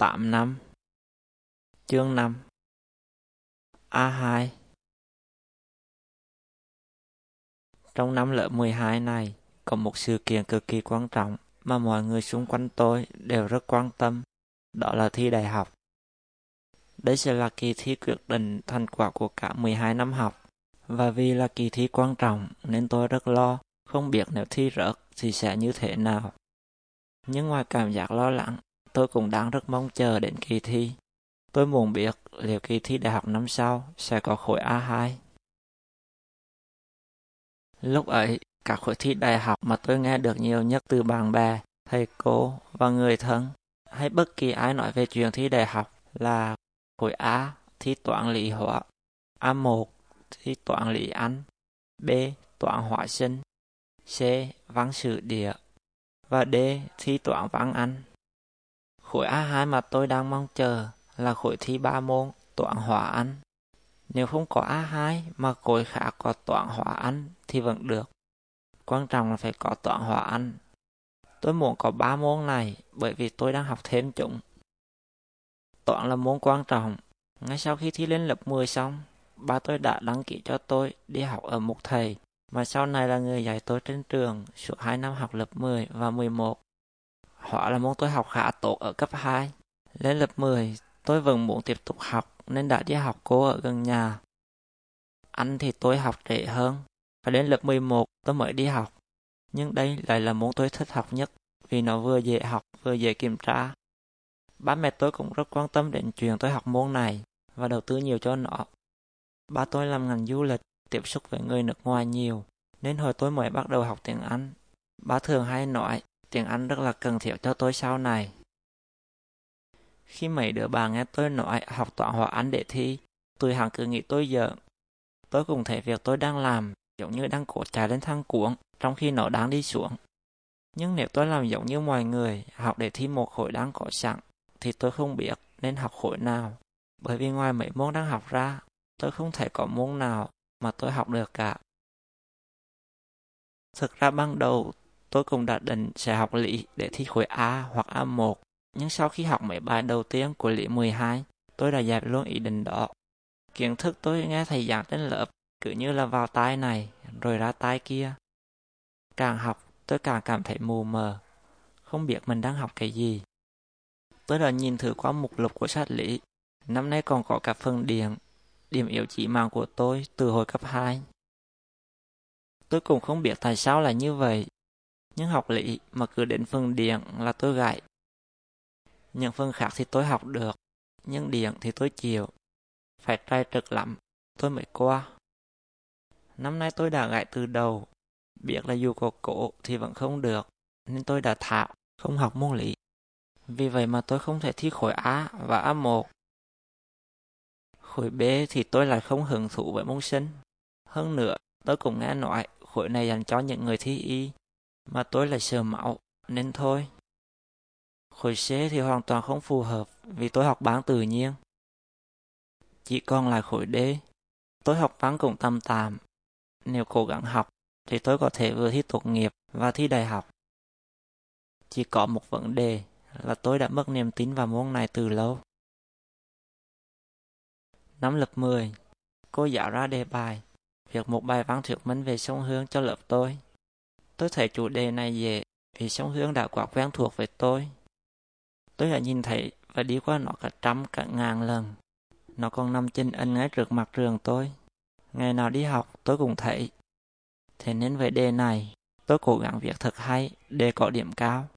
8 năm Chương 5 A2 Trong năm lớp 12 này, có một sự kiện cực kỳ quan trọng mà mọi người xung quanh tôi đều rất quan tâm, đó là thi đại học. Đây sẽ là kỳ thi quyết định thành quả của cả 12 năm học, và vì là kỳ thi quan trọng nên tôi rất lo, không biết nếu thi rớt thì sẽ như thế nào. Nhưng ngoài cảm giác lo lắng, tôi cũng đang rất mong chờ đến kỳ thi. Tôi muốn biết liệu kỳ thi đại học năm sau sẽ có khối A2. Lúc ấy, các khối thi đại học mà tôi nghe được nhiều nhất từ bạn bè, thầy cô và người thân, hay bất kỳ ai nói về chuyện thi đại học là khối A thi toán lý hóa, A1 thi toán lý Anh, B toán hóa sinh, C văn sử địa và D thi toán văn Anh. Khối A2 mà tôi đang mong chờ là khối thi ba môn toán hóa Anh. Nếu không có A2 mà khối khác có toán hóa Anh thì vẫn được. Quan trọng là phải có toán hóa Anh. Tôi muốn có ba môn này bởi vì tôi đang học thêm chúng. Toán là môn quan trọng. Ngay sau khi thi lên lớp 10 xong, ba tôi đã đăng ký cho tôi đi học ở một thầy mà sau này là người dạy tôi trên trường suốt hai năm học lớp 10 và 11. Hóa là môn tôi học khá tốt ở cấp 2. Lên lớp 10, tôi vẫn muốn tiếp tục học nên đã đi học cô ở gần nhà. Anh thì tôi học trễ hơn, và đến lớp 11 tôi mới đi học. Nhưng đây lại là môn tôi thích học nhất vì nó vừa dễ học vừa dễ kiểm tra. Ba mẹ tôi cũng rất quan tâm đến chuyện tôi học môn này và đầu tư nhiều cho nó. Ba tôi làm ngành du lịch, tiếp xúc với người nước ngoài nhiều, nên hồi tôi mới bắt đầu học tiếng Anh. Ba thường hay nói tiếng Anh rất là cần thiết cho tôi sau này. Khi mấy đứa bạn nghe tôi nói học toán hóa Anh để thi, tôi hẳn cứ nghĩ tôi giỡn. Tôi cũng thấy việc tôi đang làm giống như đang cố chạy lên thang cuộn trong khi nó đang đi xuống. Nhưng nếu tôi làm giống như mọi người, học để thi một khối đang có sẵn, thì tôi không biết nên học khối nào. Bởi vì ngoài mấy môn đang học ra, tôi không thể có môn nào mà tôi học được cả. Thực ra ban đầu, tôi cũng đã định sẽ học lý để thi khối A hoặc A1, nhưng sau khi học mấy bài đầu tiên của lý 12, tôi đã dẹp luôn ý định đó. Kiến thức tôi nghe thầy giảng trên lớp cứ như là vào tai này rồi ra tai kia. Càng học, tôi càng cảm thấy mù mờ, không biết mình đang học cái gì. Tôi đã nhìn thử qua mục lục của sách lý, năm nay còn có cả phần điện, điểm yếu chỉ mạng của tôi từ hồi cấp 2. Tôi cũng không biết tại sao là như vậy, nhưng học lý mà cứ đến phần điện là tôi gãy. Những phần khác thì tôi học được, nhưng điện thì tôi chịu. Phải trai trực lắm, tôi mới qua. Năm nay tôi đã gãy từ đầu, biết là dù có cổ thì vẫn không được, nên tôi đã thạo, không học môn lý. Vì vậy mà tôi không thể thi khối A và A1. Khối B thì tôi lại không hưởng thụ với môn sinh. Hơn nữa, tôi cũng nghe nói khối này dành cho những người thi y, mà tôi lại sợ máu, nên thôi. Khối C thì hoàn toàn không phù hợp vì tôi học bán tự nhiên. Chỉ còn lại khối D. Tôi học bán cũng tầm tạm. Nếu cố gắng học thì tôi có thể vừa thi tốt nghiệp và thi đại học. Chỉ có một vấn đề là tôi đã mất niềm tin vào môn này từ lâu. Năm lớp 10, cô giáo ra đề bài, việc một bài văn thuyết minh về sông Hương cho lớp tôi. Tôi thấy chủ đề này dễ vì sông Hương đã quá quen thuộc với tôi. Tôi đã nhìn thấy và đi qua nó cả trăm cả ngàn lần. Nó còn nằm trên ân ngay trước mặt trường tôi. Ngày nào đi học tôi cũng thấy. Thế nên về đề này, tôi cố gắng việc thật hay để có điểm cao.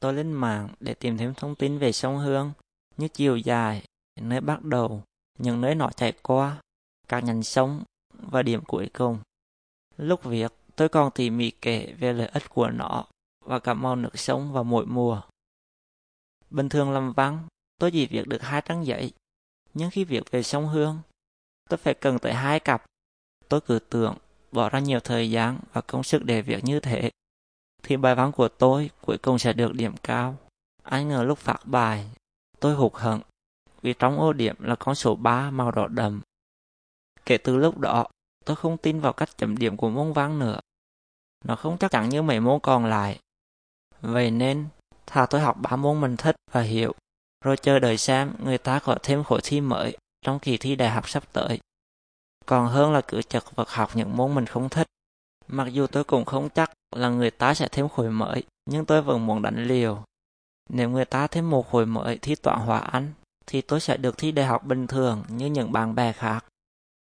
Tôi lên mạng để tìm thêm thông tin về sông Hương như chiều dài, nơi bắt đầu, những nơi nó chạy qua, các nhánh sông và điểm cuối cùng. Lúc việc tôi còn tỉ mỉ kể về lợi ích của nó và cả màu nước sống vào mỗi mùa. Bình thường làm văn, tôi chỉ viết được hai trang giấy, nhưng khi viết về sông Hương, tôi phải cần tới hai cặp. Tôi cứ tưởng bỏ ra nhiều thời gian và công sức để việc như thế, thì bài văn của tôi cuối cùng sẽ được điểm cao. Ai ngờ lúc phát bài, tôi hụt hận vì trong ô điểm là con số 3 màu đỏ đậm. Kể từ lúc đó, tôi không tin vào cách chấm điểm của môn văn nữa. Nó không chắc chắn như mấy môn còn lại. Vậy nên, thà tôi học ba môn mình thích và hiểu, rồi chờ đợi xem người ta có thêm khối thi mới trong kỳ thi đại học sắp tới. Còn hơn là cứ chật vật học những môn mình không thích. Mặc dù tôi cũng không chắc là người ta sẽ thêm khối mới, nhưng tôi vẫn muốn đánh liều. Nếu người ta thêm một khối mới thi toán hóa Anh, thì tôi sẽ được thi đại học bình thường như những bạn bè khác.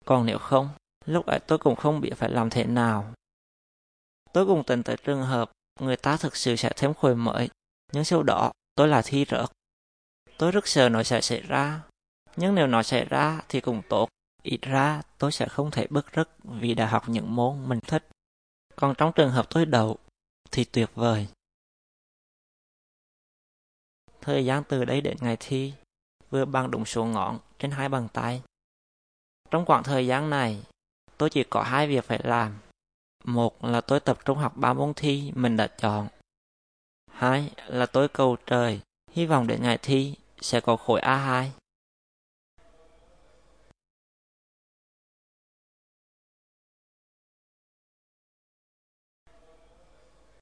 Còn nếu không, lúc ấy tôi cũng không biết phải làm thế nào. Tôi cũng tình tới trường hợp người ta thực sự sẽ thêm khôi mới, nhưng sau đó tôi là thi rớt. Tôi rất sợ nó sẽ xảy ra, nhưng nếu nó xảy ra thì cũng tốt, ít ra tôi sẽ không thể bức rứt vì đã học những môn mình thích. Còn trong trường hợp tôi đậu thì tuyệt vời. Thời gian từ đây đến ngày thi vừa bằng đúng số ngọn trên hai bàn tay. Trong khoảng thời gian này, tôi chỉ có hai việc phải làm. Một là tôi tập trung học ba môn thi mình đã chọn. Hai là tôi cầu trời, hy vọng đến ngày thi sẽ có khối A2.